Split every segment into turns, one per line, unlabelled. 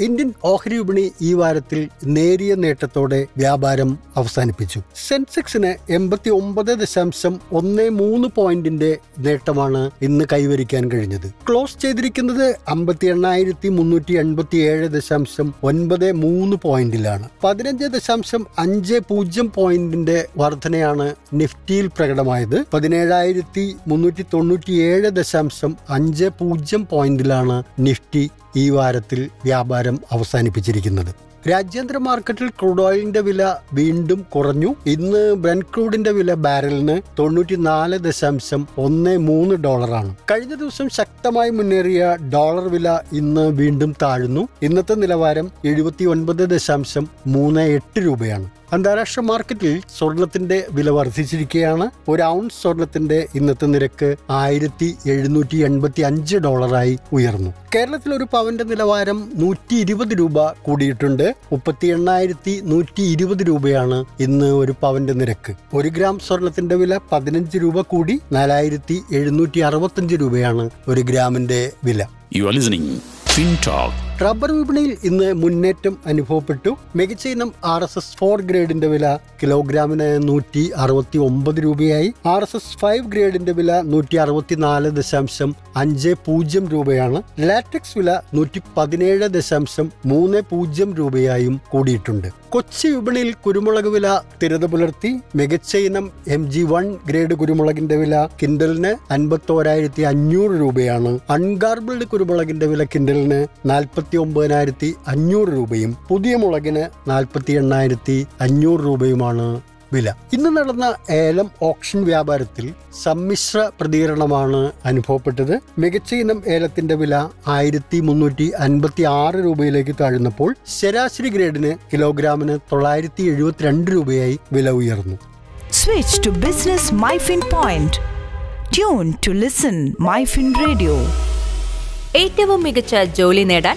Indian ഓഹരി വിപണി ഈ വാരത്തിൽ നേരിയ നേട്ടത്തോടെ വ്യാപാരം അവസാനിപ്പിച്ചു. സെൻസെക്സിന് എൺപത്തി ഒമ്പത് ദശാംശം ഒന്ന് മൂന്ന് പോയിന്റിന്റെ നേട്ടമാണ് ഇന്ന് കൈവരിക്കാൻ കഴിഞ്ഞത്. ക്ലോസ് ചെയ്തിരിക്കുന്നത് അമ്പത്തി എണ്ണായിരത്തി മുന്നൂറ്റി എൺപത്തി ഏഴ് ദശാംശം ഒൻപത് മൂന്ന് പോയിന്റിലാണ്. പതിനഞ്ച് ദശാംശം അഞ്ച് പൂജ്യം പോയിന്റിന്റെ വർധനയാണ് നിഫ്റ്റിയിൽ പ്രകടമായത്. പതിനേഴായിരത്തി മുന്നൂറ്റി തൊണ്ണൂറ്റി ഏഴ് ദശാംശം അഞ്ച് പൂജ്യം പോയിന്റിലാണ് നിഫ്റ്റി ഈ വാരത്തിൽ വ്യാപാരം അവസാനിപ്പിച്ചിരിക്കുന്നത്. രാജ്യാന്തര മാർക്കറ്റിൽ ക്രൂഡ് ഓയിലിന്റെ വില വീണ്ടും കുറഞ്ഞു. ഇന്ന് ബ്രൻ ക്രൂഡിന്റെ വില ബാരലിന് തൊണ്ണൂറ്റി നാല് ദശാംശം ഒന്ന് മൂന്ന് ഡോളറാണ്. കഴിഞ്ഞ ദിവസം ശക്തമായി മുന്നേറിയ ഡോളർ വില ഇന്ന് വീണ്ടും താഴ്ന്നു. ഇന്നത്തെ നിലവാരം എഴുപത്തി ഒൻപത് ദശാംശം മൂന്ന് എട്ട് രൂപയാണ്. അന്താരാഷ്ട്ര മാർക്കറ്റിൽ സ്വർണത്തിന്റെ വില വർദ്ധിച്ചിരിക്കുകയാണ്. ഒരു ഔൺസ് സ്വർണത്തിന്റെ ഇന്നത്തെ നിരക്ക് ആയിരത്തി എഴുന്നൂറ്റി എൺപത്തി അഞ്ച് ഡോളറായി ഉയർന്നു. കേരളത്തിൽ ഒരു പവന്റെ നിലവാരം നൂറ്റി ഇരുപത് രൂപ കൂടിയിട്ടുണ്ട്. മുപ്പത്തി എണ്ണായിരത്തി നൂറ്റി ഇരുപത് രൂപയാണ് ഇന്ന് ഒരു പവന്റെ നിരക്ക്. ഒരു ഗ്രാം സ്വർണത്തിന്റെ വില പതിനഞ്ച് രൂപ കൂടി നാലായിരത്തി എഴുന്നൂറ്റി അറുപത്തഞ്ച് രൂപയാണ് ഒരു ഗ്രാമിന്റെ വില.
You are listening FinTalk
rubber വിപണിയിൽ ഇന്ന് മുന്നേറ്റം അനുഭവപ്പെട്ടു. മികച്ച ഇനം ആർ എസ് എസ് ഫോർ ഗ്രേഡിന്റെ വില കിലോഗ്രാമിന് നൂറ്റി അറുപത്തി ഒമ്പത് രൂപയായി. ആർ എസ് എസ് ഫൈവ് ഗ്രേഡിന്റെ വില നൂറ്റി അറുപത്തി നാല് ദശാംശം അഞ്ച് പൂജ്യം രൂപയാണ്. ലാറ്റക്സ് വില നൂറ്റി പതിനേഴ് ദശാംശം മൂന്ന് പൂജ്യം രൂപയായും കൂടിയിട്ടുണ്ട്. കൊച്ചി വിപണിയിൽ കുരുമുളക് വില സ്ഥിരത പുലർത്തി. മികച്ച ഇനം എം ജി വൺ ഗ്രേഡ് കുരുമുളകിന്റെ വില കിൻഡലിന് അൻപത്തോരായിരത്തി അഞ്ഞൂറ് രൂപയാണ്. അൺഗാർബിൾഡ് കുരുമുളകിന്റെ വില കിൻഡലിന് നാൽപ്പത്തി ഒമ്പതിനായിരത്തി അഞ്ഞൂറ് രൂപയും പുതിയ മുളകിന് നാൽപ്പത്തി എണ്ണായിരത്തി അഞ്ഞൂറ് രൂപയുമാണ് വില ഇന്ന് നടന്ന ഏലം ഓപ്ഷൻ വ്യാപാരത്തിൽ സമ്മിശ്ര പ്രതികരണമാണ് അനുഭവപ്പെട്ടത് മികച്ച ഇനം ഏലത്തിന്റെ വില ആയിരത്തി മുന്നൂറ്റി അൻപത്തി ആറ് രൂപയിലേക്ക് താഴ്ന്നപ്പോൾ ശരാശരി ഗ്രേഡിന് കിലോഗ്രാമിന് തൊള്ളായിരത്തി എഴുപത്തിരണ്ട് രൂപയായി വില ഉയർന്നു
Switch to Business MyFin Point. Tune to listen MyFin Radio.
ഏറ്റവും മികച്ച ജോലി നേടാൻ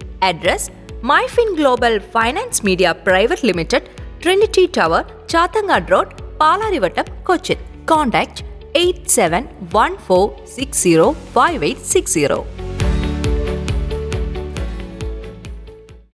Address MyFin Global Finance Media Private Limited Trinity Tower Chathangad Road Palarivattom Cochin contact eight seven one four six zero five eight six zero